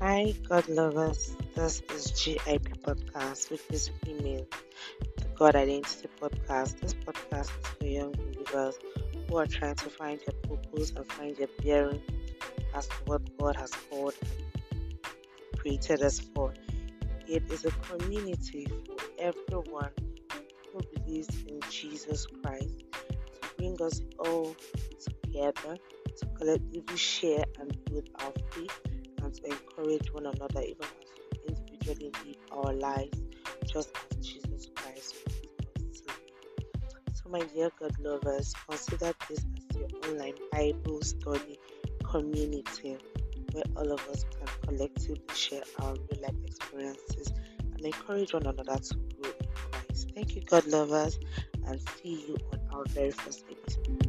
Hi, God lovers. This is GIP Podcast, which is female. The God Identity Podcast. This podcast is for young believers who are trying to find their purpose and find their bearing as to what God has called created us for. It is a community for everyone who believes in Jesus Christ to bring us all together to collectively share and build our faith and to encourage one another even as we individually live our lives just as Jesus Christ to. So my dear God lovers, consider this as your online Bible study community where all of us can collectively share our real life experiences and encourage one another to grow in Christ. Thank you, God lovers, and see you on our very first episode.